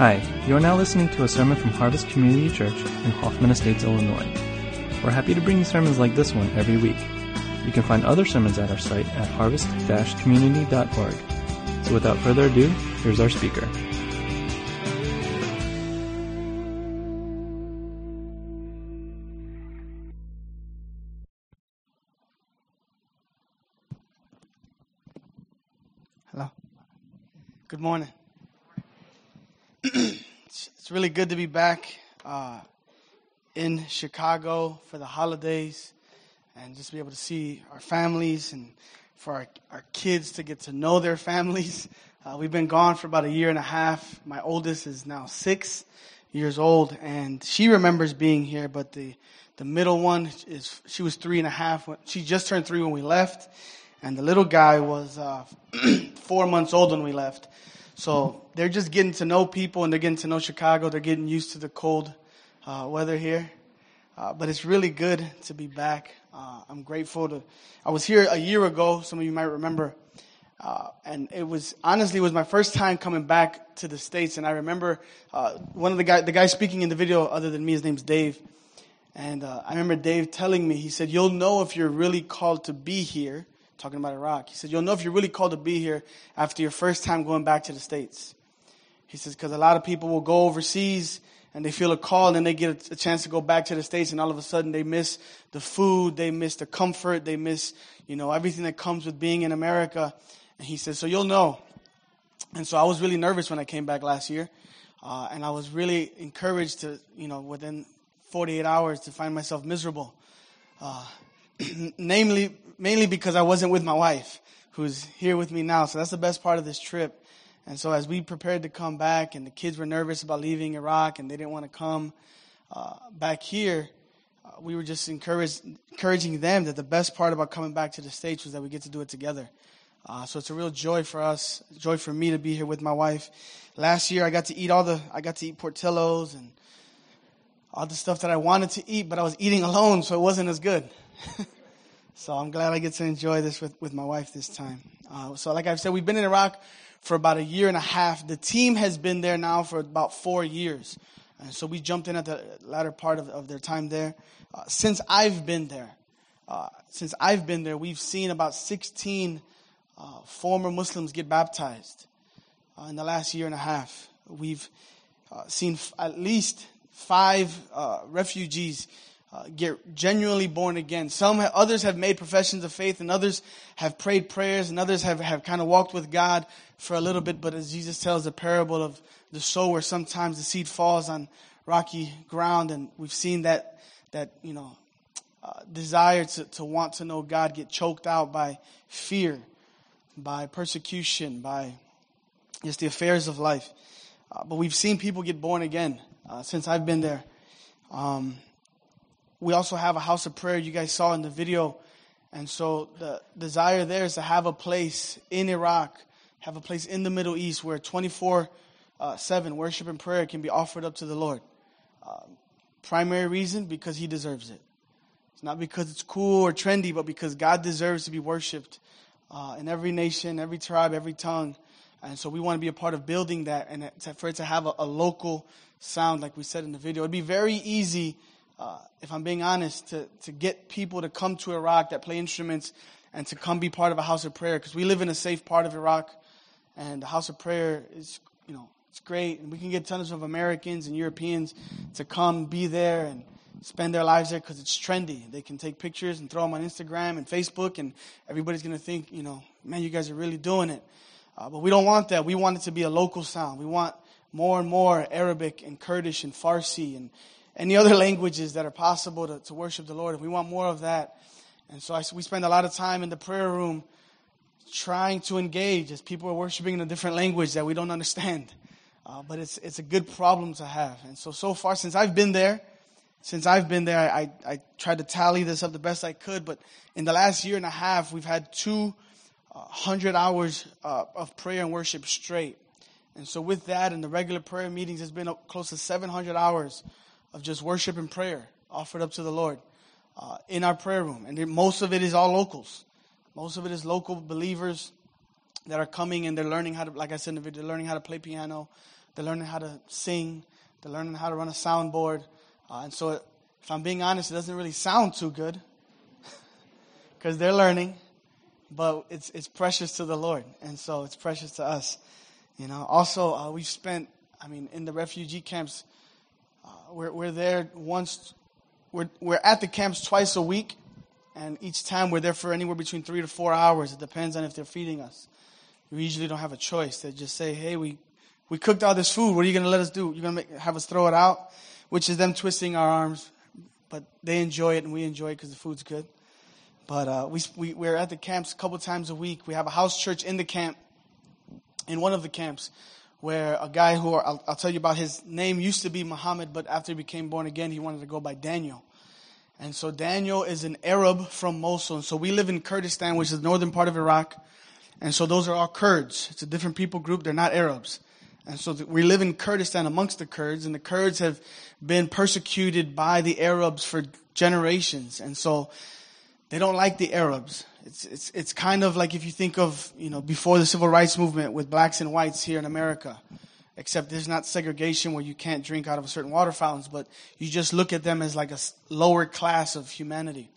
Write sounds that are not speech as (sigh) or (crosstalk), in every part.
Hi, you are now listening to a sermon from Harvest Community Church in Hoffman Estates, Illinois. We're happy to bring you sermons like this one every week. You can find other sermons at our site at harvest-community.org. So without further ado, here's our speaker. Hello. Good morning. It's really good to be back uh, in Chicago for the holidays and just be able to see our families and for our, our kids to get to know their families. (laughs) Uh, we've been gone for about a year and a half. My oldest is now six years old and she remembers being here, but the, the middle one is, she was three and a half. She just turned three when we left and the little guy was uh, (clears throat) four months old when we left. So they're just getting to know people and they're getting to know Chicago. They're getting used to the cold uh, weather here. Uh, but it's really good to be back. Uh, I'm grateful to. I was here a year ago. Some of you might remember, uh, and it was honestly it was my first time coming back to the states. And I remember uh, one of the guy, the guy speaking in the video, other than me, his name's Dave. And uh, I remember Dave telling me, he said, "You'll know if you're really called to be here." Talking about Iraq, he said, "You'll know if you're really called to be here after your first time going back to the states." He says, because a lot of people will go overseas and they feel a call and then they get a, chance to go back to the States and all of a sudden they miss the food, they miss the comfort, they miss, you know, everything that comes with being in America. And he says, so you'll know. And so I was really nervous when I came back last year. Uh, and I was really encouraged to, you know, within 48 hours to find myself miserable. Uh, (clears throat) namely, mainly because I wasn't with my wife, who's here with me now. So that's the best part of this trip. And so as we prepared to come back, and the kids were nervous about leaving Iraq, and they didn't want to come uh, back here, uh, we were just encouraging them that the best part about coming back to the States was that we get to do it together. Uh, so it's a real joy for us, joy for me to be here with my wife. Last year, I got to eat all the, I got to eat Portillo's and all the stuff that I wanted to eat, but I was eating alone, so it wasn't as good. (laughs) so I'm glad I get to enjoy this with, with my wife this time. Uh, so like I've said, we've been in Iraq for about a year and a half. The team has been there now for about four years. And so we jumped in at the latter part of, of their time there. Uh, since I've been there, uh, since I've been there, we've seen about 16 uh, former Muslims get baptized uh, in the last year and a half. We've uh, seen f- at least five uh, refugees uh, get genuinely born again. Some, others have made professions of faith and others have prayed prayers and others have, have kind of walked with God for a little bit. But as Jesus tells the parable of the sower, sometimes the seed falls on rocky ground and we've seen that, that, you know, uh, desire to, to want to know God get choked out by fear, by persecution, by just the affairs of life. Uh, but we've seen people get born again uh, since I've been there. Um, we also have a house of prayer you guys saw in the video. And so the desire there is to have a place in Iraq, have a place in the Middle East where 24 uh, 7 worship and prayer can be offered up to the Lord. Uh, primary reason, because He deserves it. It's not because it's cool or trendy, but because God deserves to be worshiped uh, in every nation, every tribe, every tongue. And so we want to be a part of building that and for it to have a, a local sound, like we said in the video. It'd be very easy uh, if I'm being honest, to, to get people to come to Iraq that play instruments and to come be part of a house of prayer because we live in a safe part of Iraq and the house of prayer is, you know, it's great. And we can get tons of Americans and Europeans to come be there and spend their lives there because it's trendy. They can take pictures and throw them on Instagram and Facebook and everybody's going to think, you know, man, you guys are really doing it. Uh, but we don't want that. We want it to be a local sound. We want more and more Arabic and Kurdish and Farsi and any other languages that are possible to, to worship the Lord. And we want more of that. And so I, we spend a lot of time in the prayer room trying to engage as people are worshiping in a different language that we don't understand. Uh, but it's, it's a good problem to have. And so, so far, since I've been there, since I've been there, I, I, I tried to tally this up the best I could. But in the last year and a half, we've had 200 uh, hours uh, of prayer and worship straight. And so with that and the regular prayer meetings, it's been close to 700 hours of just worship and prayer offered up to the Lord uh, in our prayer room. And most of it is all locals. Most of it is local believers that are coming and they're learning how to, like I said in the video, they're learning how to play piano. They're learning how to sing. They're learning how to run a soundboard. Uh, and so, if I'm being honest, it doesn't really sound too good (laughs) because they're learning, but it's, it's precious to the Lord. And so, it's precious to us. You know, also, uh, we've spent, I mean, in the refugee camps, we're, we're there once, we're, we're at the camps twice a week. And each time we're there for anywhere between three to four hours. It depends on if they're feeding us. We usually don't have a choice. They just say, hey, we, we cooked all this food. What are you going to let us do? You're going to have us throw it out? Which is them twisting our arms. But they enjoy it and we enjoy it because the food's good. But uh, we, we, we're at the camps a couple times a week. We have a house church in the camp, in one of the camps, where a guy who, I'll, I'll tell you about his name, used to be Muhammad, but after he became born again, he wanted to go by Daniel. And so Daniel is an Arab from Mosul. And so we live in Kurdistan, which is the northern part of Iraq. And so those are all Kurds. It's a different people group. They're not Arabs. And so we live in Kurdistan amongst the Kurds, and the Kurds have been persecuted by the Arabs for generations. And so they don't like the Arabs. It's, it's, it's kind of like if you think of, you know, before the civil rights movement with blacks and whites here in America except there's not segregation where you can't drink out of a certain water fountains, but you just look at them as like a lower class of humanity.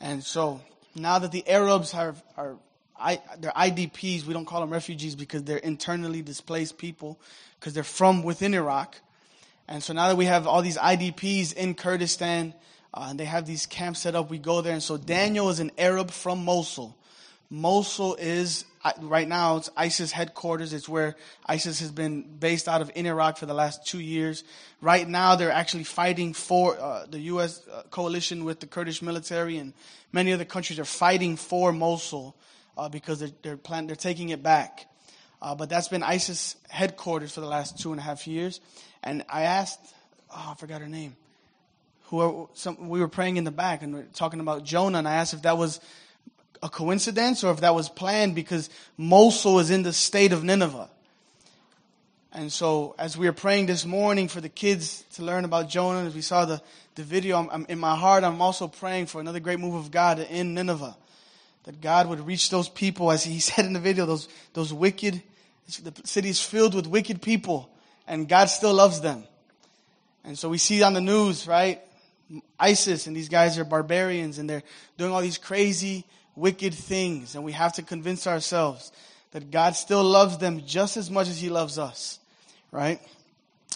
And so now that the Arabs are, are I, they're IDPs, we don't call them refugees because they're internally displaced people because they're from within Iraq. And so now that we have all these IDPs in Kurdistan, uh, and they have these camps set up, we go there. And so Daniel is an Arab from Mosul. Mosul is right now it's ISIS headquarters. It's where ISIS has been based out of in Iraq for the last two years. Right now, they're actually fighting for uh, the U.S. Uh, coalition with the Kurdish military, and many other countries are fighting for Mosul uh, because they're they're, plan- they're taking it back. Uh, but that's been ISIS headquarters for the last two and a half years. And I asked, oh, I forgot her name. Who are, some, we were praying in the back and we talking about Jonah, and I asked if that was a coincidence or if that was planned because Mosul is in the state of Nineveh. And so, as we were praying this morning for the kids to learn about Jonah, as we saw the, the video, I'm, I'm, in my heart, I'm also praying for another great move of God in Nineveh. That God would reach those people, as he (laughs) said in the video, those, those wicked, the city is filled with wicked people, and God still loves them. And so we see on the news, right? ISIS and these guys are barbarians and they're doing all these crazy, wicked things, and we have to convince ourselves that God still loves them just as much as He loves us, right?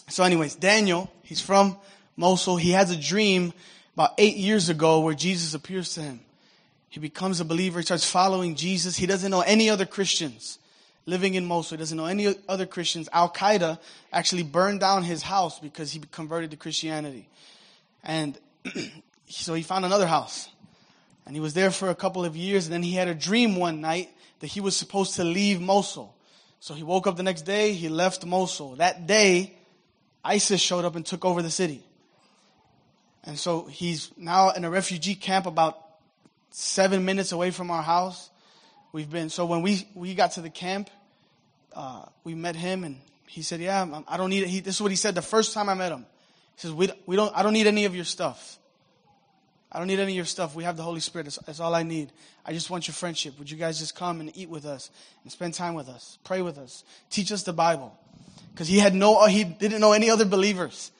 So, anyways, Daniel, he's from Mosul. He has a dream about eight years ago where Jesus appears to him. He becomes a believer. He starts following Jesus. He doesn't know any other Christians living in Mosul. He doesn't know any other Christians. Al Qaeda actually burned down his house because he converted to Christianity. And (clears throat) so he found another house. And he was there for a couple of years, and then he had a dream one night that he was supposed to leave Mosul. So he woke up the next day, he left Mosul. That day, ISIS showed up and took over the city. And so he's now in a refugee camp about seven minutes away from our house. We've been, so when we, we got to the camp, uh, we met him and he said, yeah, I don't need it. He, this is what he said the first time I met him. He says, we, we don't, I don't need any of your stuff. I don't need any of your stuff. We have the Holy Spirit. That's, all I need. I just want your friendship. Would you guys just come and eat with us and spend time with us, pray with us, teach us the Bible? Because he had no, he didn't know any other believers.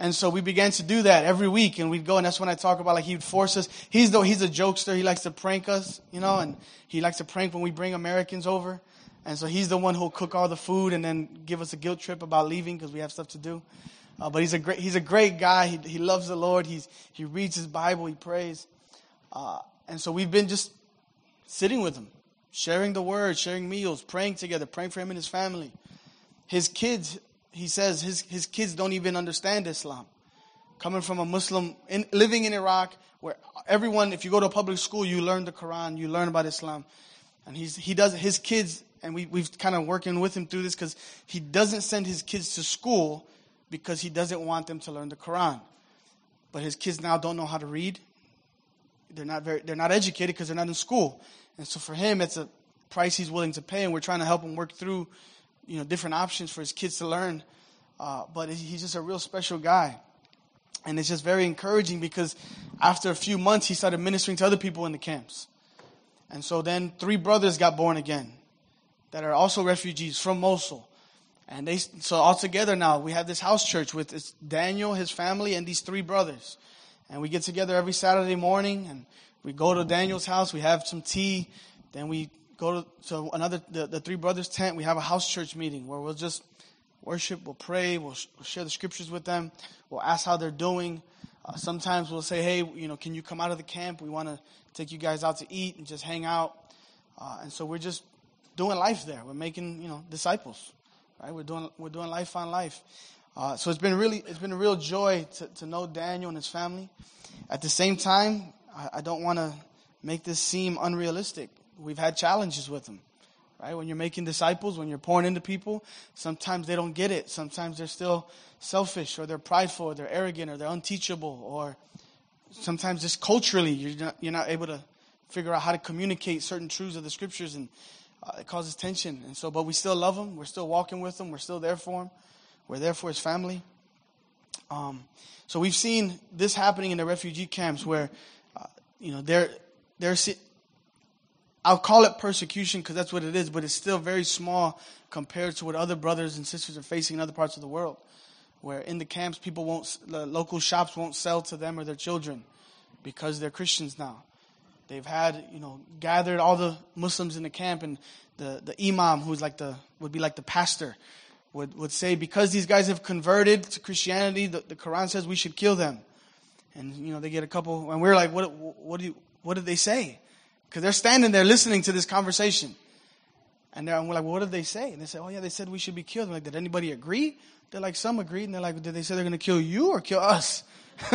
And so we began to do that every week, and we'd go, and that's when I talk about like he would force us. He's though he's a jokester. He likes to prank us, you know, and he likes to prank when we bring Americans over. And so he's the one who'll cook all the food and then give us a guilt trip about leaving because we have stuff to do. Uh, but he's a great, he's a great guy. He, he loves the Lord. He's, he reads his Bible. He prays. Uh, and so we've been just sitting with him, sharing the word, sharing meals, praying together, praying for him and his family. His kids, he says, his, his kids don't even understand Islam. Coming from a Muslim, in, living in Iraq, where everyone, if you go to a public school, you learn the Quran, you learn about Islam. And he's, he does, his kids, and we, we've kind of working with him through this because he doesn't send his kids to school because he doesn't want them to learn the Quran. But his kids now don't know how to read. They're not very they're not educated because they're not in school. And so for him it's a price he's willing to pay and we're trying to help him work through you know different options for his kids to learn. Uh, but he's just a real special guy. And it's just very encouraging because after a few months he started ministering to other people in the camps. And so then three brothers got born again that are also refugees from Mosul. And they, so all together now, we have this house church with Daniel, his family, and these three brothers. And we get together every Saturday morning and we go to Daniel's house, we have some tea, then we go to, to another, the, the three brothers' tent, we have a house church meeting where we'll just worship, we'll pray, we'll, we'll share the scriptures with them, we'll ask how they're doing. Uh, sometimes we'll say, hey, you know, can you come out of the camp? We want to take you guys out to eat and just hang out. Uh, and so we're just doing life there. We're making, you know, disciples right? We're doing we're doing life on life. Uh, so it's been really it's been a real joy to, to know Daniel and his family. At the same time, I, I don't want to make this seem unrealistic. We've had challenges with them, right? When you're making disciples, when you're pouring into people, sometimes they don't get it. Sometimes they're still selfish, or they're prideful, or they're arrogant, or they're unteachable, or sometimes just culturally you're not, you're not able to figure out how to communicate certain truths of the scriptures and uh, it causes tension. And so, but we still love him. We're still walking with him. We're still there for him. We're there for his family. Um, so we've seen this happening in the refugee camps where, uh, you know, they're, they're, I'll call it persecution because that's what it is, but it's still very small compared to what other brothers and sisters are facing in other parts of the world. Where in the camps, people won't, the local shops won't sell to them or their children because they're Christians now. They've had, you know, gathered all the Muslims in the camp, and the, the imam, who's like the, would be like the pastor, would, would say, because these guys have converted to Christianity, the, the Quran says we should kill them. And, you know, they get a couple, and we're like, what, what, do you, what did they say? Because they're standing there listening to this conversation. And, and we're like, well, what did they say? And they say, oh, yeah, they said we should be killed. I'm like, did anybody agree? They're like, some agreed. And they're like, did they say they're going to kill you or kill us? (laughs)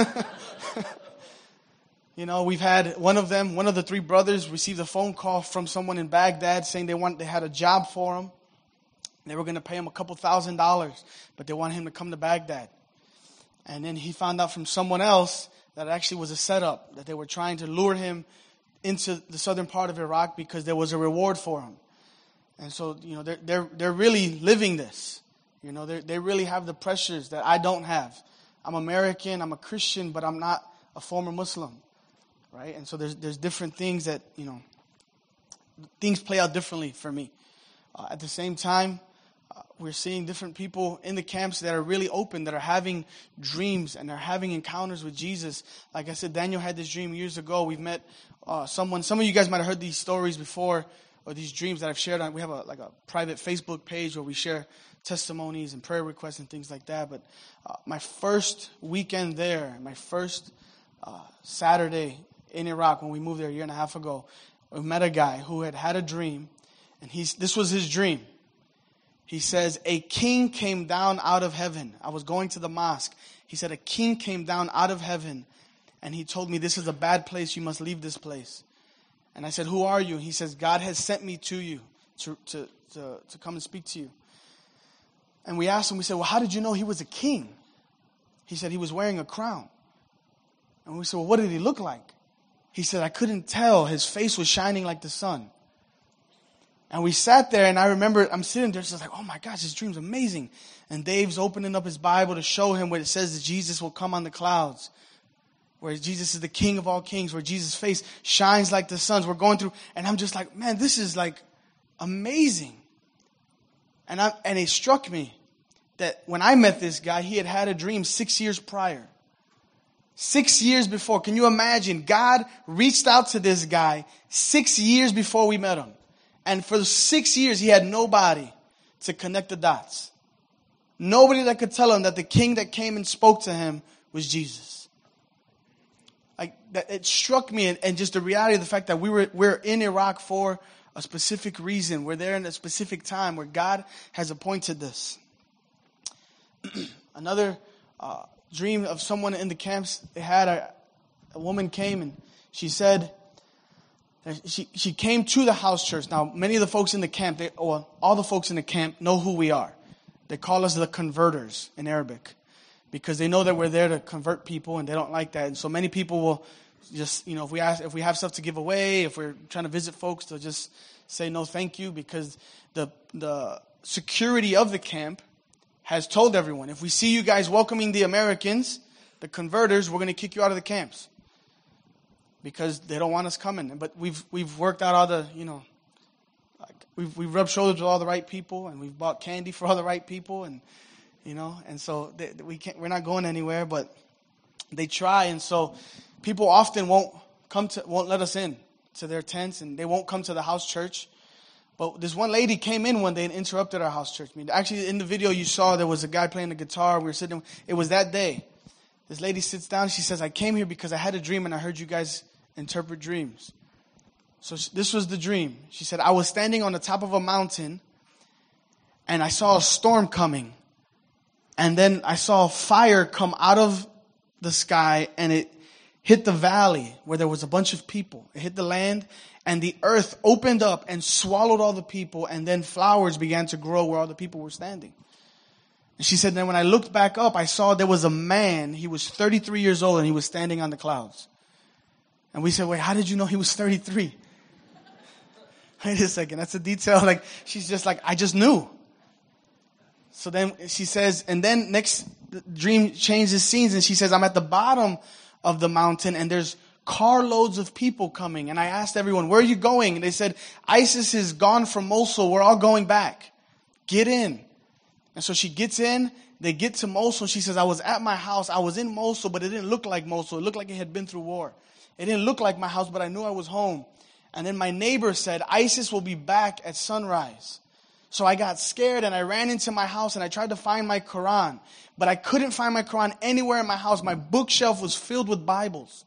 You know, we've had one of them, one of the three brothers, received a phone call from someone in Baghdad saying they want they had a job for him. They were going to pay him a couple thousand dollars, but they wanted him to come to Baghdad. And then he found out from someone else that it actually was a setup that they were trying to lure him into the southern part of Iraq because there was a reward for him. And so, you know, they're they're they're really living this. You know, they they really have the pressures that I don't have. I'm American, I'm a Christian, but I'm not a former Muslim right? And so there's there's different things that you know things play out differently for me. Uh, at the same time, uh, we're seeing different people in the camps that are really open, that are having dreams and are having encounters with Jesus. Like I said, Daniel had this dream years ago. We've met uh, someone. Some of you guys might have heard these stories before, or these dreams that I've shared on. We have a like a private Facebook page where we share testimonies and prayer requests and things like that. But uh, my first weekend there, my first uh, Saturday in Iraq when we moved there a year and a half ago. We met a guy who had had a dream, and he's, this was his dream. He says, A king came down out of heaven. I was going to the mosque. He said, A king came down out of heaven, and he told me, This is a bad place. You must leave this place. And I said, Who are you? He says, God has sent me to you to, to, to, to come and speak to you. And we asked him, we said, Well, how did you know he was a king? He said, He was wearing a crown. And we said, Well, what did he look like? He said, I couldn't tell. His face was shining like the sun. And we sat there, and I remember I'm sitting there, just like, oh my gosh, this dream's amazing. And Dave's opening up his Bible to show him where it says that Jesus will come on the clouds, where Jesus is the King of all kings, where Jesus' face shines like the sun. We're going through, and I'm just like, man, this is like amazing. And I, and it struck me that when I met this guy, he had had a dream six years prior. Six years before, can you imagine? God reached out to this guy six years before we met him. And for six years, he had nobody to connect the dots. Nobody that could tell him that the king that came and spoke to him was Jesus. Like that, it struck me, and, and just the reality of the fact that we were we're in Iraq for a specific reason. We're there in a specific time where God has appointed this. (clears throat) Another uh, dream of someone in the camps. They had a, a woman came and she said, she, she came to the house church. Now, many of the folks in the camp, they, or all the folks in the camp know who we are. They call us the converters in Arabic because they know that we're there to convert people and they don't like that. And so many people will just, you know, if we ask, if we have stuff to give away, if we're trying to visit folks, they'll just say no thank you because the, the security of the camp has told everyone if we see you guys welcoming the Americans, the converters, we're going to kick you out of the camps because they don't want us coming. But we've we've worked out all the you know we've, we've rubbed shoulders with all the right people and we've bought candy for all the right people and, you know, and so they, we can't, we're not going anywhere, but they try. And so people often won't come to, won't let us in to their tents and they won't come to the house church. But this one lady came in one day and interrupted our house church meeting. Actually, in the video you saw, there was a guy playing the guitar. We were sitting, it was that day. This lady sits down. She says, I came here because I had a dream and I heard you guys interpret dreams. So this was the dream. She said, I was standing on the top of a mountain and I saw a storm coming. And then I saw fire come out of the sky and it hit the valley where there was a bunch of people. It hit the land and the earth opened up and swallowed all the people and then flowers began to grow where all the people were standing. And she said, then when I looked back up, I saw there was a man. He was 33 years old and he was standing on the clouds. And we said, wait, how did you know he was 33? (laughs) Wait a second. That's a detail. (laughs) Like, she's just like, I just knew. So then she says, and then next the dream changes scenes and she says, I'm at the bottom of the mountain and there's carloads of people coming. And I asked everyone, where are you going? And they said, ISIS is gone from Mosul. We're all going back. Get in. And so she gets in. They get to Mosul. She says, I was at my house. I was in Mosul, but it didn't look like Mosul. It looked like it had been through war. It didn't look like my house, but I knew I was home. And then my neighbor said, ISIS will be back at sunrise. So I got scared and I ran into my house and I tried to find my Quran. But I couldn't find my Quran anywhere in my house. My bookshelf was filled with Bibles.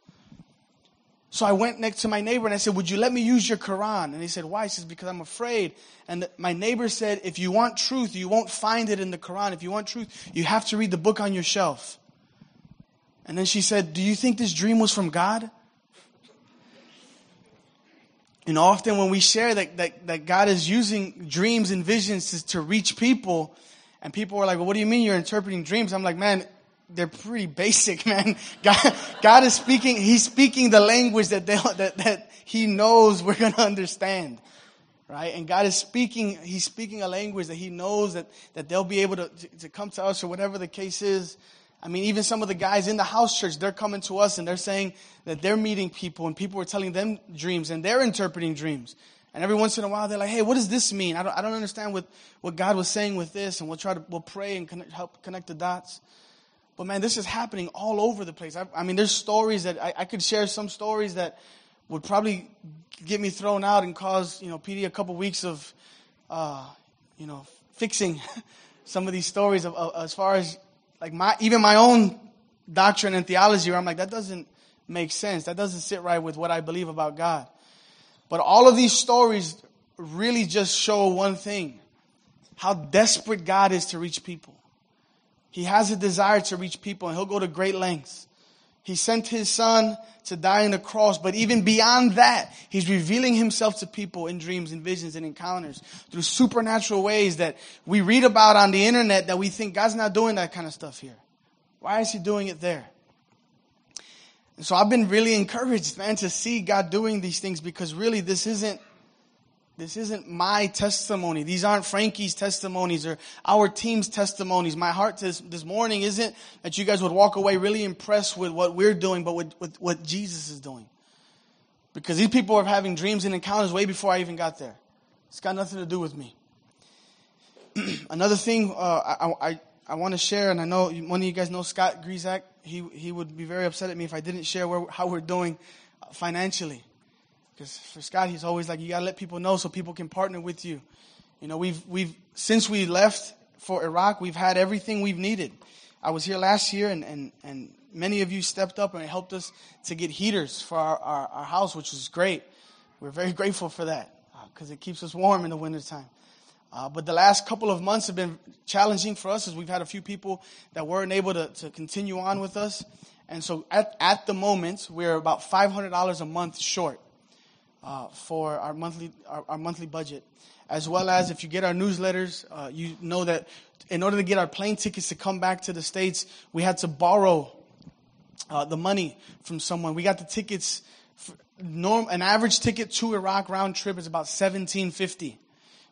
So I went next to my neighbor and I said, Would you let me use your Quran? And he said, Why? He says, Because I'm afraid. And my neighbor said, If you want truth, you won't find it in the Quran. If you want truth, you have to read the book on your shelf. And then she said, Do you think this dream was from God? And often when we share that, that, that God is using dreams and visions to, to reach people, and people are like, well, what do you mean you're interpreting dreams? I'm like, man, they're pretty basic, (laughs) man. God, God is speaking, He's speaking the language that, they, that, that He knows we're going to understand. Right? And God is speaking, He's speaking a language that He knows that, that they'll be able to, to, to come to us or whatever the case is. I mean, even some of the guys in the house church, they're coming to us and they're saying that they're meeting people and people are telling them dreams and they're interpreting dreams. And every once in a while, they're like, hey, what does this mean? I don't, I don't understand what, what God was saying with this. And we'll try to, we'll pray and connect, help connect the dots. But man, this is happening all over the place. I, I mean, there's stories that I, I, could share some stories that would probably get me thrown out and cause, you know, PD a couple weeks of, uh, you know, fixing (laughs) some of these stories of, of, as far as like my, even my own doctrine and theology where I'm like, that doesn't make sense. That doesn't sit right with what I believe about God. But all of these stories really just show one thing. How desperate God is to reach people. He has a desire to reach people and he'll go to great lengths. He sent his son to die on the cross, but even beyond that, he's revealing himself to people in dreams and visions and encounters through supernatural ways that we read about on the internet that we think God's not doing that kind of stuff here. Why is he doing it there? And so I've been really encouraged, man, to see God doing these things because really this isn't this isn't my testimony. These aren't Frankie's testimonies or our team's testimonies. My heart this, this morning isn't that you guys would walk away really impressed with what we're doing, but with, with what Jesus is doing. Because these people are having dreams and encounters way before I even got there. It's got nothing to do with me. (clears throat) Another thing uh, I, I, I want to share, and I know one of you guys know Scott Griezak. He, he would be very upset at me if I didn't share where, how we're doing financially. Because for Scott, he's always like, you got to let people know so people can partner with you. You know, we've, we've, since we left for Iraq, we've had everything we've needed. I was here last year and, and, and many of you stepped up and helped us to get heaters for our, our, our house, which is great. We're very (laughs) grateful for that because uh, it keeps us warm in the wintertime. Uh, but the last couple of months have been challenging for us as we've had a few people that weren't able to, to continue on with us. And so at, at the moment, we're about $500 a month short uh, for our monthly our, our, monthly budget, as well as if you get our newsletters, uh, you know that in order to get our plane tickets to come back to the states, we had to borrow uh, the money from someone. We got the tickets. Norm, an average ticket to Iraq round trip is about seventeen fifty.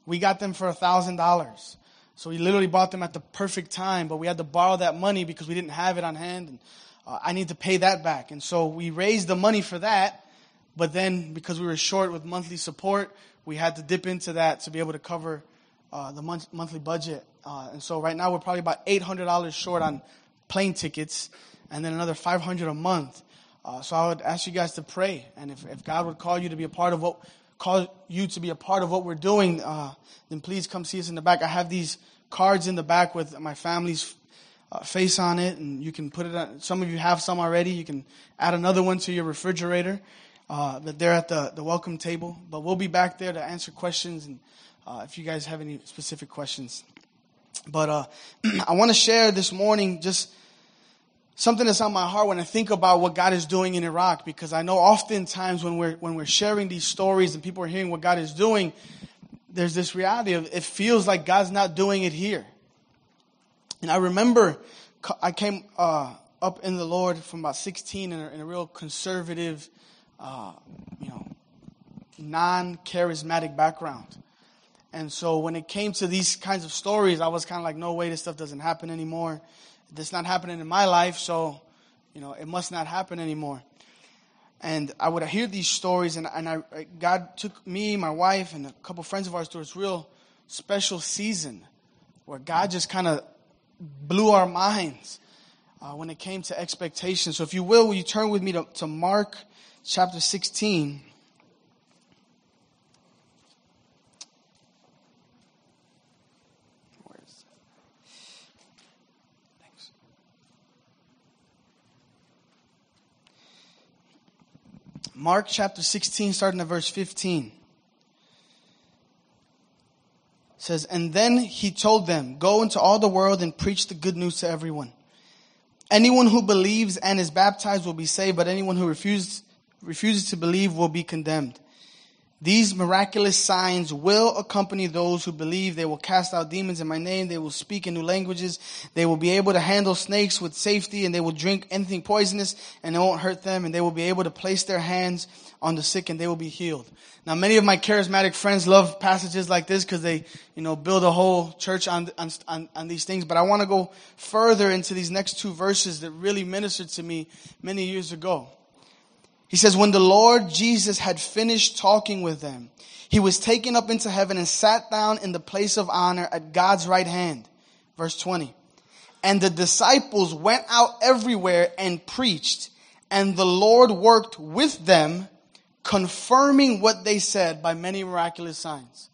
We got them for thousand dollars. So we literally bought them at the perfect time, but we had to borrow that money because we didn't have it on hand, and uh, I need to pay that back. And so we raised the money for that, but then, because we were short with monthly support, we had to dip into that to be able to cover uh, the month, monthly budget. Uh, and so right now we're probably about $800 short on plane tickets and then another 500 a month. Uh, so I would ask you guys to pray. And if, if God would call you to be a part of what, call you to be a part of what we're doing, uh, then please come see us in the back. I have these cards in the back with my family's uh, face on it, and you can put it on. Some of you have some already. You can add another one to your refrigerator. Uh, but they're at the, the welcome table. But we'll be back there to answer questions and uh, if you guys have any specific questions. But uh, (clears throat) I want to share this morning just something that's on my heart when I think about what God is doing in Iraq, because I know oftentimes when we're when we're sharing these stories and people are hearing what God is doing, there's this reality of it feels like God's not doing it here. And I remember I came uh, up in the Lord from about 16 in a, in a real conservative, uh, you know, non-charismatic background. And so when it came to these kinds of stories, I was kind of like, no way, this stuff doesn't happen anymore. It's not happening in my life, so, you know, it must not happen anymore. And I would hear these stories, and, and I, God took me, my wife, and a couple friends of ours to this real special season where God just kind of blew our minds uh, when it came to expectations. So if you will, will you turn with me to, to Mark chapter 16? Mark chapter 16, starting at verse 15. says, And then he told them, Go into all the world and preach the good news to everyone. Anyone who believes and is baptized will be saved, but anyone who refuses, refuses to believe will be condemned. These miraculous signs will accompany those who believe. They will cast out demons in my name. They will speak in new languages. They will be able to handle snakes with safety and they will drink anything poisonous and it won't hurt them. And they will be able to place their hands on the sick and they will be healed. Now, many of my charismatic friends love passages like this because they, you know, build a whole church on, on, on these things. But I want to go further into these next two verses that really ministered to me many years ago. He says, when the Lord Jesus had finished talking with them, he was taken up into heaven and sat down in the place of honor at God's right hand. Verse 20. And the disciples went out everywhere and preached, and the Lord worked with them, confirming what they said by many miraculous signs.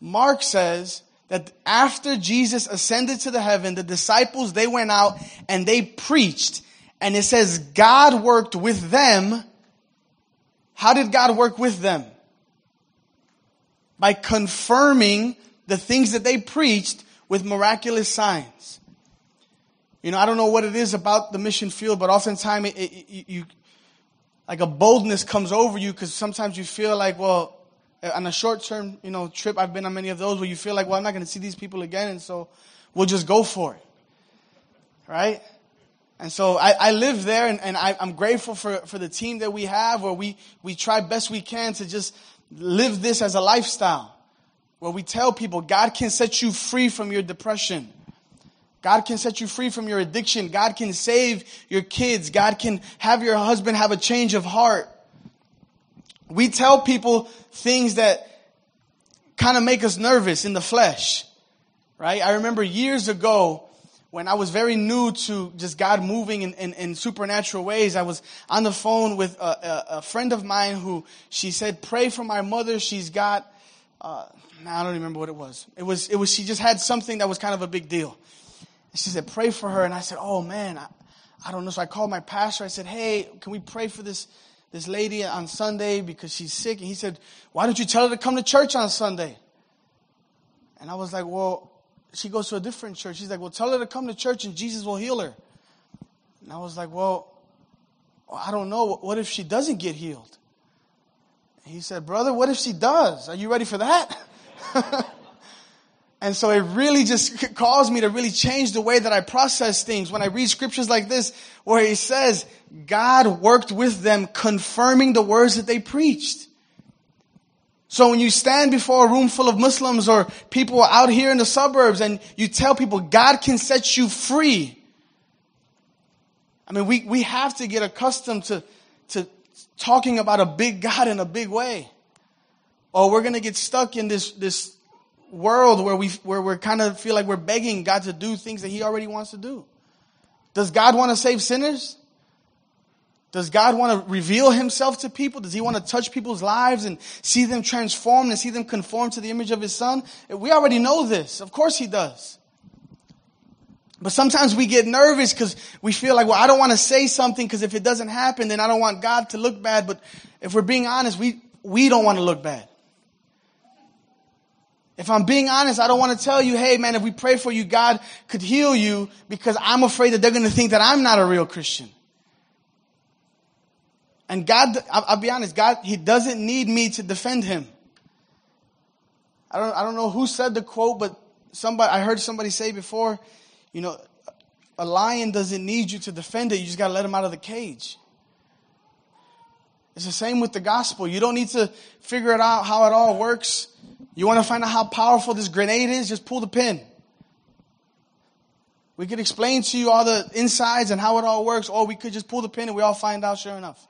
Mark says that after Jesus ascended to the heaven, the disciples, they went out and they preached and it says God worked with them. How did God work with them? By confirming the things that they preached with miraculous signs. You know, I don't know what it is about the mission field, but oftentimes it, it, you, like a boldness comes over you because sometimes you feel like, well, on a short term, you know, trip, I've been on many of those where you feel like, well, I'm not going to see these people again, and so we'll just go for it. Right? And so I, I live there and, and I, am grateful for, for the team that we have where we, we try best we can to just live this as a lifestyle. Where we tell people God can set you free from your depression. God can set you free from your addiction. God can save your kids. God can have your husband have a change of heart. We tell people things that kind of make us nervous in the flesh. Right? I remember years ago, when I was very new to just God moving in, in, in supernatural ways, I was on the phone with a, a, a, friend of mine who she said, "Pray for my mother. She's got." Uh, I don't remember what it was. It was it was she just had something that was kind of a big deal. And she said, "Pray for her." And I said, "Oh man, I, I don't know." So I called my pastor. I said, "Hey, can we pray for this this lady on Sunday because she's sick?" And he said, "Why don't you tell her to come to church on Sunday?" And I was like, "Well." She goes to a different church. She's like, well, tell her to come to church and Jesus will heal her. And I was like, well, I don't know. What if she doesn't get healed? he said, brother, what if she does? Are you ready for that? (laughs) and so it really just caused me to really change the way that I process things. When I read scriptures like this, where he says, God worked with them confirming the words that they preached. So when you stand before a room full of Muslims or people out here in the suburbs and you tell people God can set you free. I mean, we, we have to get accustomed to, to talking about a big God in a big way. Or we're going to get stuck in this, this world where we, where we're kind of feel like we're begging God to do things that he already wants to do. Does God want to save sinners? Does God want to reveal himself to people? Does he want to touch people's lives and see them transformed and see them conform to the image of his son? We already know this. Of course he does. But sometimes we get nervous because we feel like, well, I don't want to say something because if it doesn't happen, then I don't want God to look bad. But if we're being honest, we, we don't want to look bad. If I'm being honest, I don't want to tell you, hey man, if we pray for you, God could heal you because I'm afraid that they're going to think that I'm not a real Christian. And God, I'll be honest, God, He doesn't need me to defend Him. I don't, I don't know who said the quote, but somebody, I heard somebody say before, you know, a lion doesn't need you to defend it. You just got to let him out of the cage. It's the same with the gospel. You don't need to figure it out how it all works. You want to find out how powerful this grenade is? Just pull the pin. We could explain to you all the insides and how it all works, or we could just pull the pin and we all find out sure enough.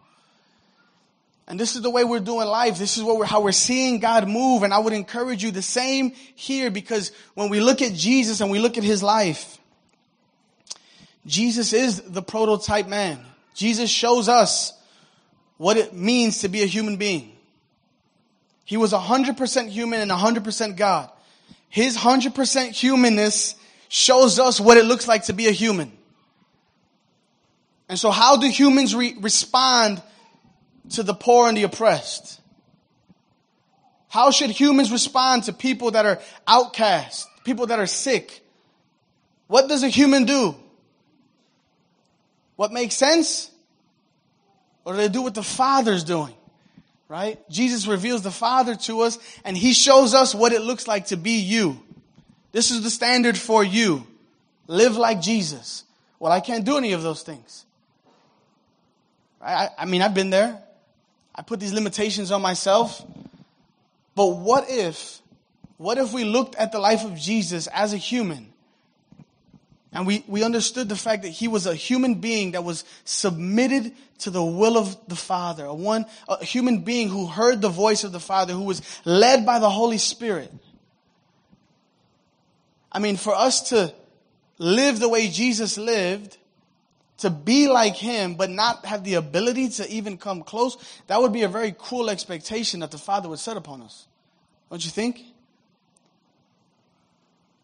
And this is the way we're doing life. This is what we're, how we're seeing God move. And I would encourage you the same here because when we look at Jesus and we look at his life, Jesus is the prototype man. Jesus shows us what it means to be a human being. He was 100% human and 100% God. His 100% humanness shows us what it looks like to be a human. And so how do humans re- respond to the poor and the oppressed? How should humans respond to people that are outcast, people that are sick? What does a human do? What makes sense? Or do they do what the Father's doing? Right? Jesus reveals the Father to us and He shows us what it looks like to be you. This is the standard for you. Live like Jesus. Well, I can't do any of those things. I, I mean, I've been there. I put these limitations on myself. But what if, what if we looked at the life of Jesus as a human and we, we understood the fact that he was a human being that was submitted to the will of the Father, a one, a human being who heard the voice of the Father, who was led by the Holy Spirit. I mean, for us to live the way Jesus lived, to be like him, but not have the ability to even come close, that would be a very cruel expectation that the Father would set upon us. Don't you think?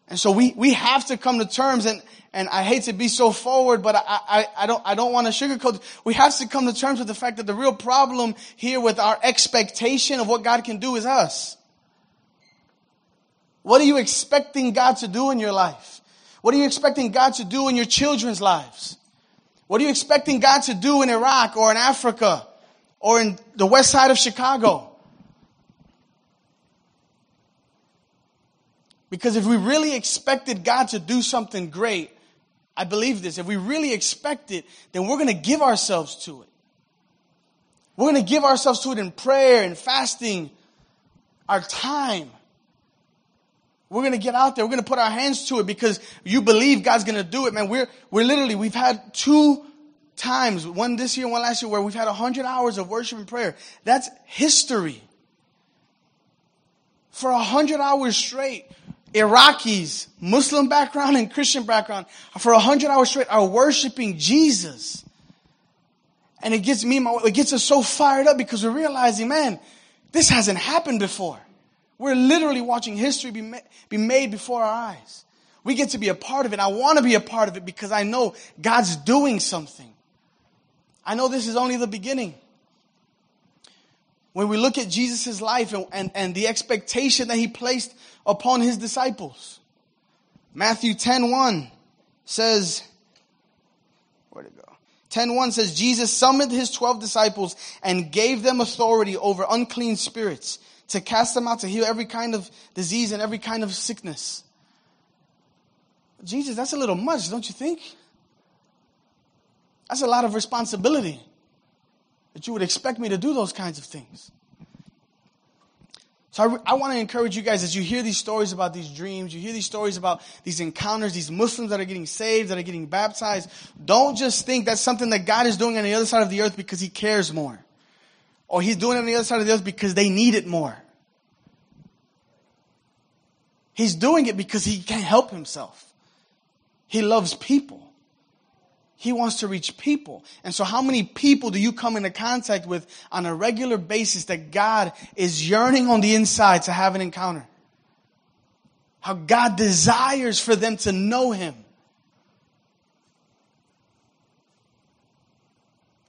And so we, we have to come to terms and, and I hate to be so forward, but I, I, I don't, I don't want to sugarcoat. We have to come to terms with the fact that the real problem here with our expectation of what God can do is us. What are you expecting God to do in your life? What are you expecting God to do in your children's lives? What are you expecting God to do in Iraq or in Africa or in the west side of Chicago? Because if we really expected God to do something great, I believe this, if we really expect it, then we're going to give ourselves to it. We're going to give ourselves to it in prayer and fasting, our time. We're going to get out there. We're going to put our hands to it because you believe God's going to do it, man. We're, we're literally, we've had two times, one this year, one last year, where we've had 100 hours of worship and prayer. That's history. For 100 hours straight, Iraqis, Muslim background and Christian background, for a hundred hours straight are worshiping Jesus. And it gets me, it gets us so fired up because we're realizing, man, this hasn't happened before. We're literally watching history be, ma- be made before our eyes. We get to be a part of it. I want to be a part of it because I know God's doing something. I know this is only the beginning. When we look at Jesus' life and, and, and the expectation that he placed upon his disciples. Matthew 10 1 says, where'd it go? 10 1 says, Jesus summoned his 12 disciples and gave them authority over unclean spirits to cast them out to heal every kind of disease and every kind of sickness. Jesus, that's a little much, don't you think? That's a lot of responsibility that you would expect me to do those kinds of things. So I, I want to encourage you guys as you hear these stories about these dreams, you hear these stories about these encounters, these Muslims that are getting saved, that are getting baptized. Don't just think that's something that God is doing on the other side of the earth because he cares more. Or he's doing it on the other side of the earth because they need it more. He's doing it because he can't help himself. He loves people. He wants to reach people. And so how many people do you come into contact with on a regular basis that God is yearning on the inside to have an encounter? How God desires for them to know Him.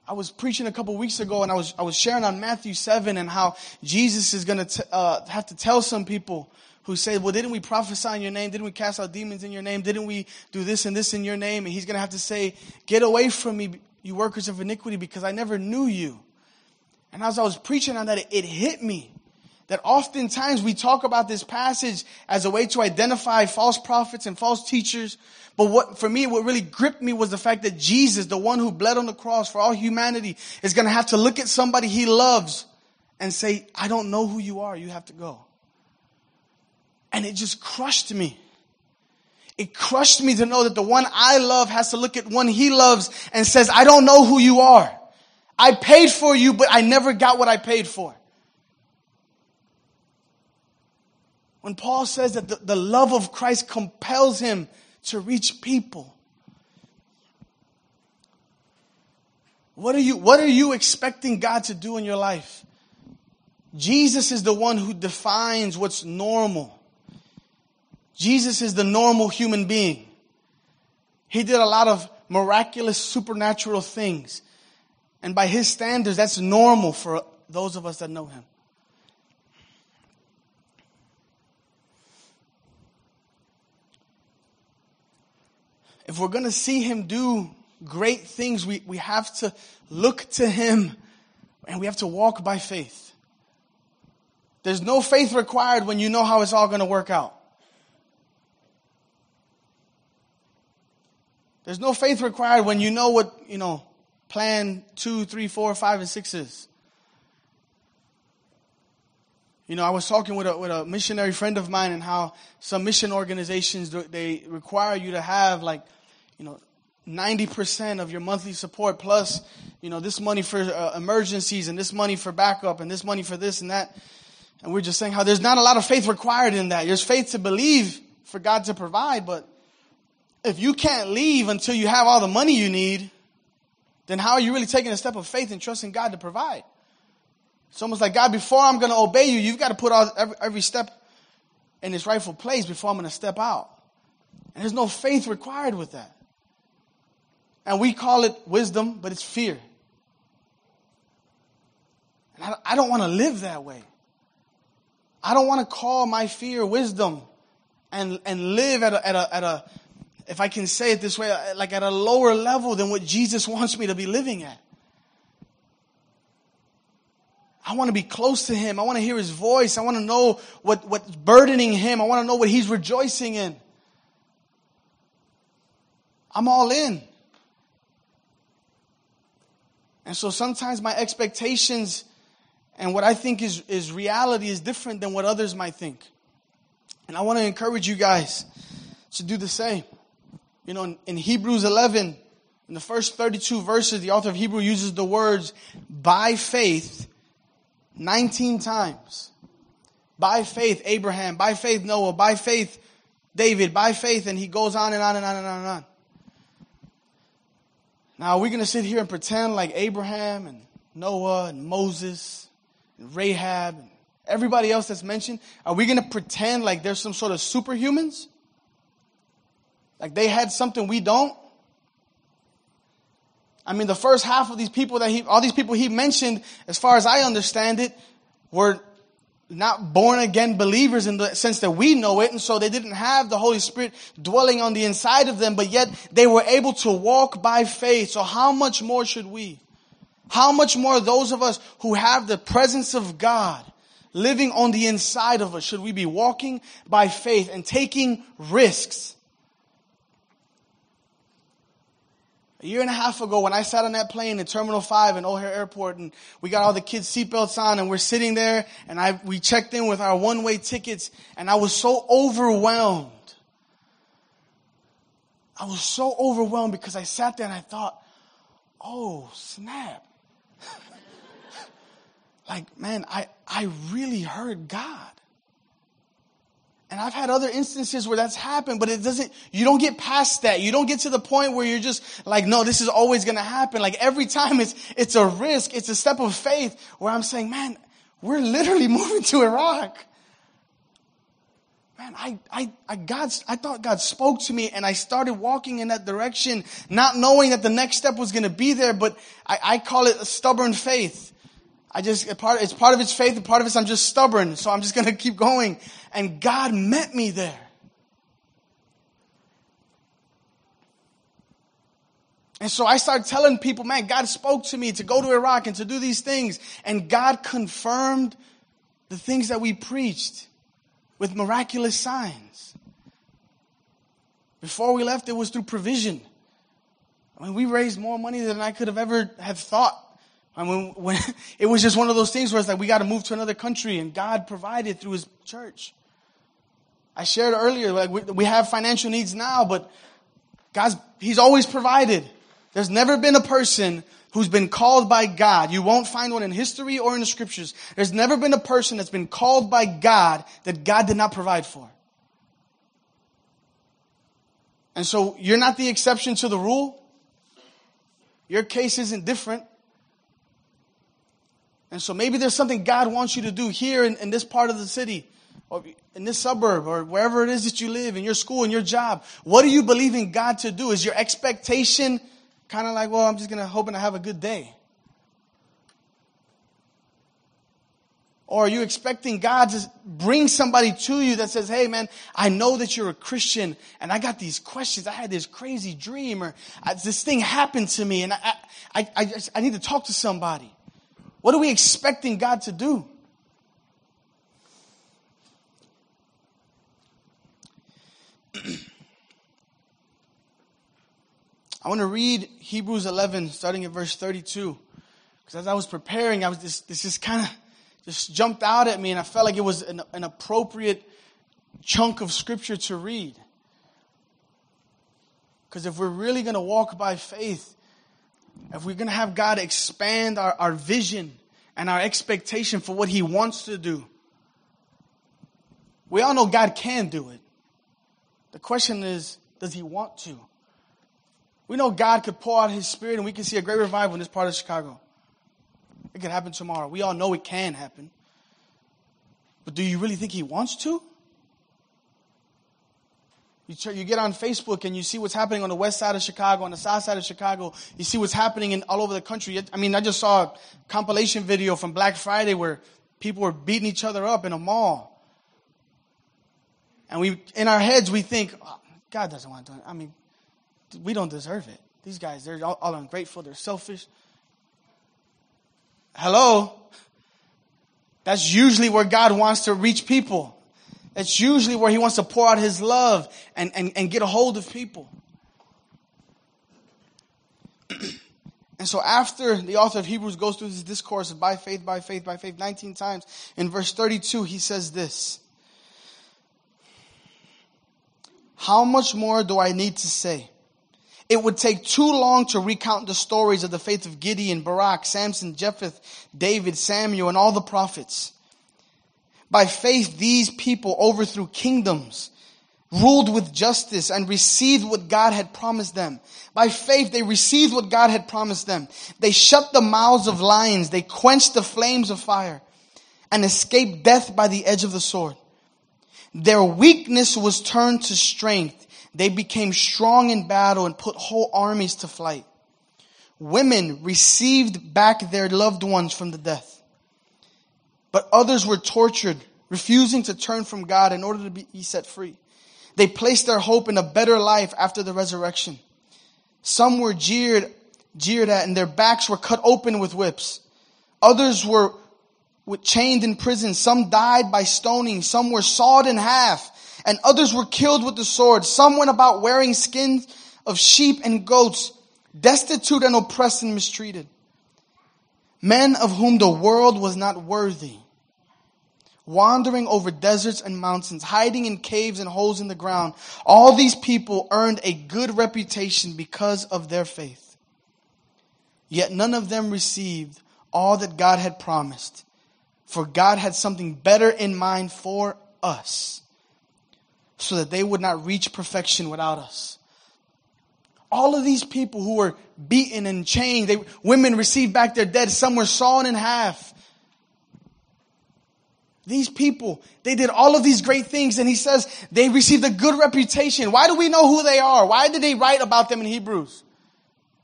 I was preaching a couple weeks ago and I was, I was sharing on Matthew 7 and how Jesus is going to uh, have to tell some people who say, well, didn't we prophesy in your name? Didn't we cast out demons in your name? Didn't we do this and this in your name? And he's going to have to say, get away from me, you workers of iniquity, because I never knew you. And as I was preaching on that, it, it hit me that oftentimes we talk about this passage as a way to identify false prophets and false teachers. But what, for me, what really gripped me was the fact that Jesus, the one who bled on the cross for all humanity, is going to have to look at somebody he loves and say, I don't know who you are. You have to go. And it just crushed me. It crushed me to know that the one I love has to look at one he loves and says, I don't know who you are. I paid for you, but I never got what I paid for. When Paul says that the, the love of Christ compels him to reach people. What are you, what are you expecting God to do in your life? Jesus is the one who defines what's normal. Jesus is the normal human being. He did a lot of miraculous supernatural things. And by his standards, that's normal for those of us that know him. If we're going to see him do great things, we, we have to look to him and we have to walk by faith. There's no faith required when you know how it's all going to work out. There's no faith required when you know what, you know, plan two, three, four, five, and six is. You know, I was talking with a, with a missionary friend of mine and how some mission organizations, they require you to have like, you know, 90% of your monthly support plus, you know, this money for uh, emergencies and this money for backup and this money for this and that. And we're just saying how there's not a lot of faith required in that. There's faith to believe for God to provide, but if you can't leave until you have all the money you need, then how are you really taking a step of faith and trusting God to provide? It's almost like, God, before I'm going to obey you, you've got to put all, every, every step in its rightful place before I'm going to step out. And there's no faith required with that. And we call it wisdom, but it's fear. And I, don't want to live that way. I don't want to call my fear wisdom and, and live at a, at a, at a, if I can say it this way, like at a lower level than what Jesus wants me to be living at. I want to be close to him. I want to hear his voice. I want to know what, what's burdening him. I want to know what he's rejoicing in. I'm all in. And so sometimes my expectations and what I think is, is reality is different than what others might think. And I want to encourage you guys to do the same. You know, in, in Hebrews 11, in the first 32 verses, the author of Hebrew uses the words by faith 19 times. By faith, Abraham. By faith, Noah. By faith, David. By faith, and he goes on and on and on and on and on. Now, are we going to sit here and pretend like Abraham and Noah and Moses and Rahab and everybody else that's mentioned? Are we going to pretend like there's some sort of superhumans? Like they had something we don't? I mean, the first half of these people that he, all these people he mentioned, as far as I understand it, were not born again believers in the sense that we know it. And so they didn't have the Holy Spirit dwelling on the inside of them, but yet they were able to walk by faith. So how much more should we? How much more those of us who have the presence of God living on the inside of us should we be walking by faith and taking risks? A year and a half ago, when I sat on that plane in Terminal 5 in O'Hare Airport and we got all the kids' seatbelts on and we're sitting there and I, we checked in with our one-way tickets and I was so overwhelmed. I was so overwhelmed because I sat there and I thought, oh, snap. (laughs) like, man, I, I really heard God. And I've had other instances where that's happened, but it doesn't, you don't get past that. You don't get to the point where you're just like, no, this is always going to happen. Like every time it's, it's a risk. It's a step of faith where I'm saying, man, we're literally (laughs) moving to Iraq. Man, I, I, I, God, I thought God spoke to me and I started walking in that direction, not knowing that the next step was going to be there, but I, I call it a stubborn faith. I just, part, it's part of its faith and part of it's I'm just stubborn. So I'm just (laughs) going to keep going. And God met me there. And so I started telling people, man, God spoke to me to go to Iraq and to do these things. And God confirmed the things that we preached with miraculous signs. Before we left, it was through provision. I mean, we raised more money than I could have ever have thought. I mean, when, (laughs) it was just one of those things where it's like we got to move to another country, and God provided through His church. I shared earlier, like we, we have financial needs now, but God's He's always provided. There's never been a person who's been called by God. You won't find one in history or in the scriptures. There's never been a person that's been called by God that God did not provide for. And so you're not the exception to the rule. Your case isn't different. And so maybe there's something God wants you to do here in, in this part of the city, or in this suburb, or wherever it is that you live, in your school, in your job. What do you believe in God to do? Is your expectation kind of like, well, I'm just going to hoping to have a good day? Or are you expecting God to bring somebody to you that says, hey man, I know that you're a Christian and I got these questions. I had this crazy dream or uh, this thing happened to me and I, I, I, I need to talk to somebody. What are we expecting God to do? (clears throat) I want to read Hebrews 11, starting at verse 32. Because as I was preparing, I was just, this just kind of just jumped out at me, and I felt like it was an, an appropriate chunk of scripture to read. Because if we're really going to walk by faith, if we're going to have God expand our, our vision and our expectation for what He wants to do, we all know God can do it. The question is, does He want to? We know God could pour out His Spirit and we can see a great revival in this part of Chicago. It could happen tomorrow. We all know it can happen. But do you really think He wants to? You, you get on Facebook and you see what's happening on the west side of Chicago, on the south side of Chicago. You see what's happening in, all over the country. I mean, I just saw a compilation video from Black Friday where people were beating each other up in a mall. And we, in our heads, we think, oh, God doesn't want to do it. I mean, we don't deserve it. These guys, they're all, all ungrateful. They're selfish. Hello? That's usually where God wants to reach people. It's usually where he wants to pour out his love and, and, and get a hold of people. (clears throat) and so after the author of Hebrews goes through this discourse of by faith, by faith, by faith 19 times, in verse 32 he says this. How much more do I need to say? It would take too long to recount the stories of the faith of Gideon, Barak, Samson, Jephthah, David, Samuel, and all the prophets. By faith, these people overthrew kingdoms, ruled with justice, and received what God had promised them. By faith, they received what God had promised them. They shut the mouths of lions. They quenched the flames of fire and escaped death by the edge of the sword. Their weakness was turned to strength. They became strong in battle and put whole armies to flight. Women received back their loved ones from the death. But others were tortured, refusing to turn from God in order to be set free. They placed their hope in a better life after the resurrection. Some were jeered, jeered at and their backs were cut open with whips. Others were chained in prison. Some died by stoning. Some were sawed in half and others were killed with the sword. Some went about wearing skins of sheep and goats, destitute and oppressed and mistreated men of whom the world was not worthy, wandering over deserts and mountains, hiding in caves and holes in the ground. All these people earned a good reputation because of their faith. Yet none of them received all that God had promised, for God had something better in mind for us, so that they would not reach perfection without us. All of these people who were beaten and chained, they, women received back their dead, some were sawn in half. These people, they did all of these great things, and he says they received a good reputation. Why do we know who they are? Why did they write about them in Hebrews?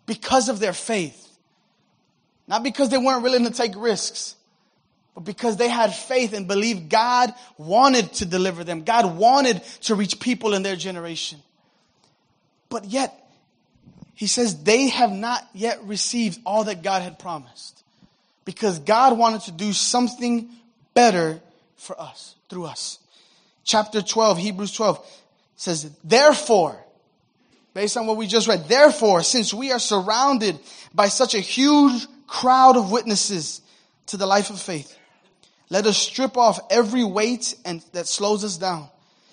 Because of their faith. Not because they weren't willing to take risks, but because they had faith and believed God wanted to deliver them. God wanted to reach people in their generation. But yet, he says they have not yet received all that God had promised. Because God wanted to do something better for us, through us. Chapter 12, Hebrews 12 says, Therefore, based on what we just read, therefore, since we are surrounded by such a huge crowd of witnesses to the life of faith, let us strip off every weight and that slows us down,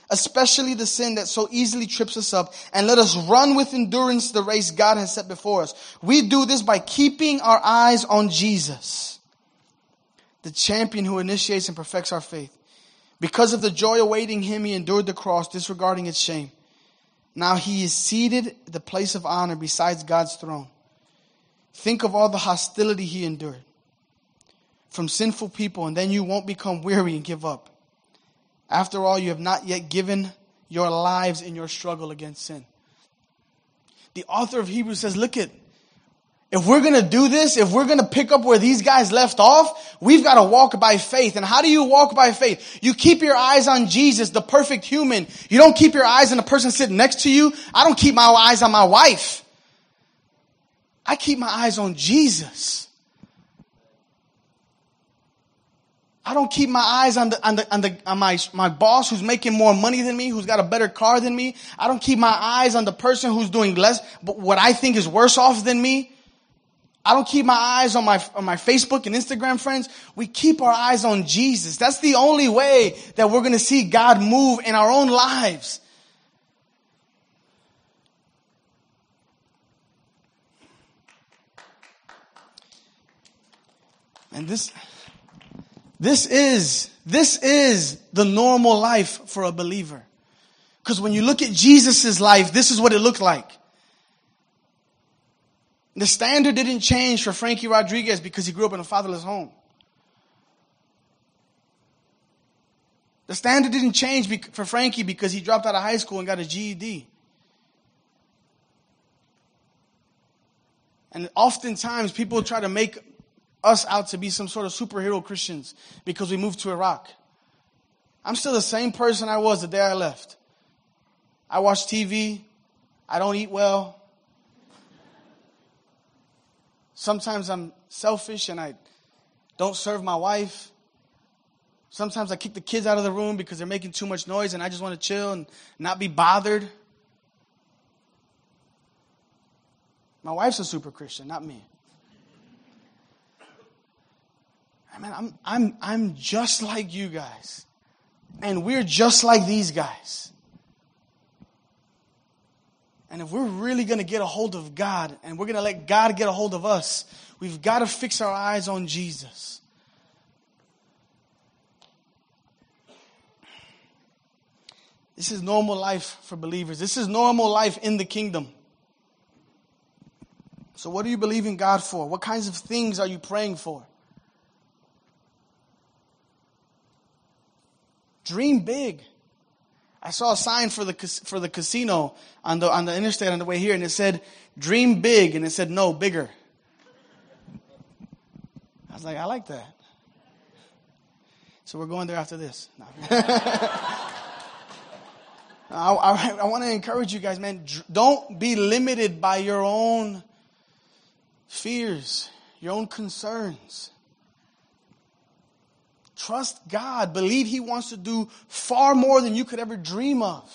especially the sin that so easily trips us up, and let us run with endurance the race God has set before us. We do this by keeping our eyes on Jesus the champion who initiates and perfects our faith. Because of the joy awaiting him, he endured the cross, disregarding its shame. Now he is seated at the place of honor besides God's throne. Think of all the hostility he endured from sinful people, and then you won't become weary and give up. After all, you have not yet given your lives in your struggle against sin. The author of Hebrews says, Look at if we're gonna do this, if we're gonna pick up where these guys left off, we've gotta walk by faith. And how do you walk by faith? You keep your eyes on Jesus, the perfect human. You don't keep your eyes on the person sitting next to you. I don't keep my eyes on my wife. I keep my eyes on Jesus. I don't keep my eyes on the, on the, on the, on my, my boss who's making more money than me, who's got a better car than me. I don't keep my eyes on the person who's doing less, but what I think is worse off than me. I don't keep my eyes on my, on my Facebook and Instagram friends. We keep our eyes on Jesus. That's the only way that we're going to see God move in our own lives. And this, this is, this is the normal life for a believer. Because when you look at Jesus' life, this is what it looked like. The standard didn't change for Frankie Rodriguez because he grew up in a fatherless home. The standard didn't change for Frankie because he dropped out of high school and got a GED. And oftentimes people try to make us out to be some sort of superhero Christians because we moved to Iraq. I'm still the same person I was the day I left. I watch TV. I don't eat well. Sometimes I'm selfish and I don't serve my wife. Sometimes I kick the kids out of the room because they're making too much noise and I just want to chill and not be bothered. My wife's a super Christian, not me. I mean, I'm, I'm, I'm just like you guys. And we're just like these guys. And if we're really going to get a hold of God and we're going to let God get a hold of us, we've got to fix our eyes on Jesus. This is normal life for believers. This is normal life in the kingdom. So, what are you believing God for? What kinds of things are you praying for? Dream big. I saw a sign for the for the casino on the on the interstate on the way here, and it said "Dream big," and it said "No, bigger." I was like, I like that. So we're going there after this. No. (laughs) I, I, I want to encourage you guys, man. Don't be limited by your own fears, your own concerns. Trust God. Believe He wants to do far more than you could ever dream of.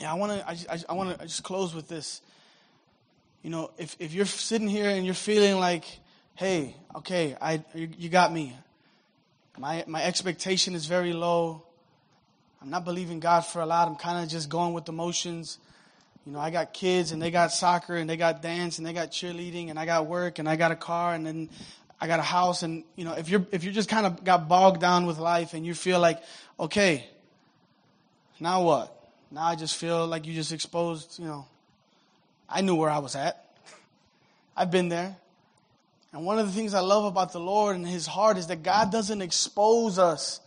Yeah, I want to. I, I want to just close with this. You know, if if you're sitting here and you're feeling like, hey, okay, I you, you got me. My my expectation is very low. I'm not believing God for a lot. I'm kind of just going with the motions. You know, I got kids and they got soccer and they got dance and they got cheerleading and I got work and I got a car and then I got a house and, you know, if you're, if you just kind of got bogged down with life and you feel like, okay, now what? Now I just feel like you just exposed, you know, I knew where I was at. I've been there. And one of the things I love about the Lord and His heart is that God doesn't expose us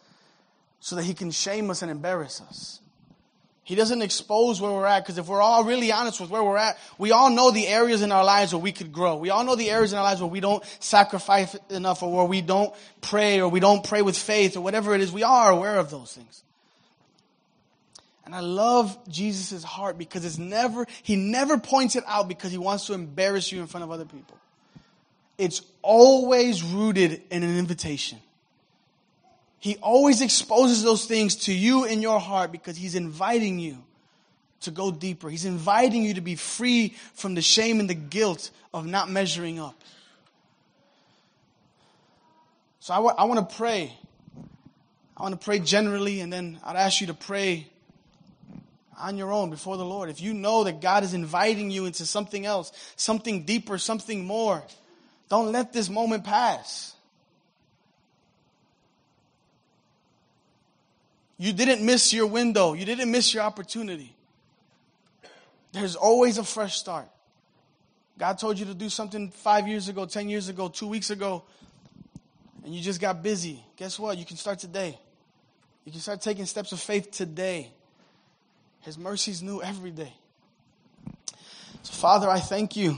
so that He can shame us and embarrass us. He doesn't expose where we're at because if we're all really honest with where we're at, we all know the areas in our lives where we could grow. We all know the areas in our lives where we don't sacrifice enough or where we don't pray or we don't pray with faith or whatever it is. We are aware of those things. And I love Jesus' heart because it's never, he never points it out because he wants to embarrass you in front of other people. It's always rooted in an invitation. He always exposes those things to you in your heart because He's inviting you to go deeper. He's inviting you to be free from the shame and the guilt of not measuring up. So I, w- I want to pray. I want to pray generally, and then I'd ask you to pray on your own before the Lord. If you know that God is inviting you into something else, something deeper, something more, don't let this moment pass. You didn't miss your window. You didn't miss your opportunity. There's always a fresh start. God told you to do something five years ago, 10 years ago, two weeks ago, and you just got busy. Guess what? You can start today. You can start taking steps of faith today. His mercies new every day. So, Father, I thank you.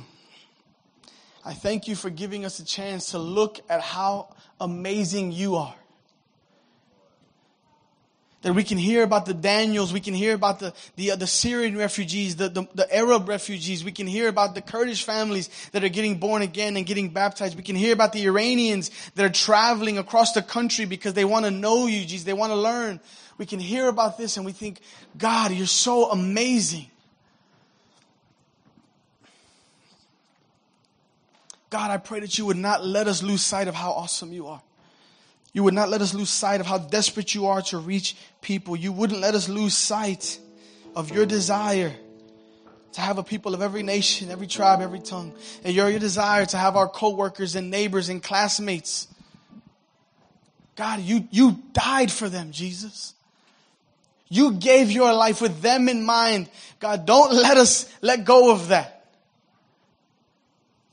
I thank you for giving us a chance to look at how amazing you are that we can hear about the Daniels, we can hear about the, the, uh, the Syrian refugees, the, the, the, Arab refugees, we can hear about the Kurdish families that are getting born again and getting baptized. We can hear about the Iranians that are traveling across the country because they want to know you, Jesus. They want to learn. We can hear about this and we think, God, you're so amazing. God, I pray that you would not let us lose sight of how awesome you are. You would not let us lose sight of how desperate you are to reach people. You wouldn't let us lose sight of your desire to have a people of every nation, every tribe, every tongue. And your, your desire to have our coworkers and neighbors and classmates. God, you, you died for them, Jesus. You gave your life with them in mind. God, don't let us let go of that.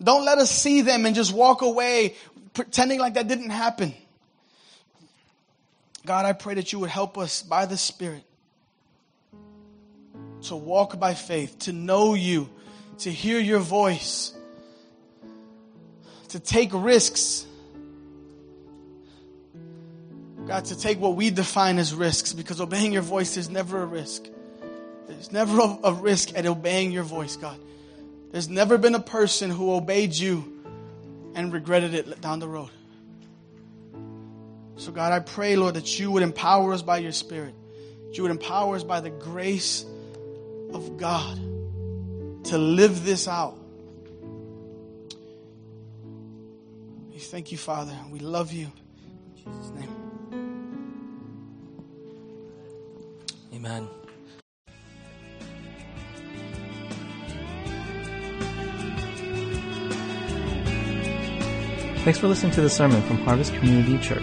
Don't let us see them and just walk away pretending like that didn't happen. God, I pray that you would help us by the Spirit to walk by faith, to know you, to hear your voice, to take risks. God, to take what we define as risks, because obeying your voice is never a risk. There's never a, a risk at obeying your voice, God. There's never been a person who obeyed you and regretted it down the road. So, God, I pray, Lord, that you would empower us by your Spirit. That you would empower us by the grace of God to live this out. We thank you, Father. We love you. In Jesus' name. Amen. Thanks for listening to the sermon from Harvest Community Church.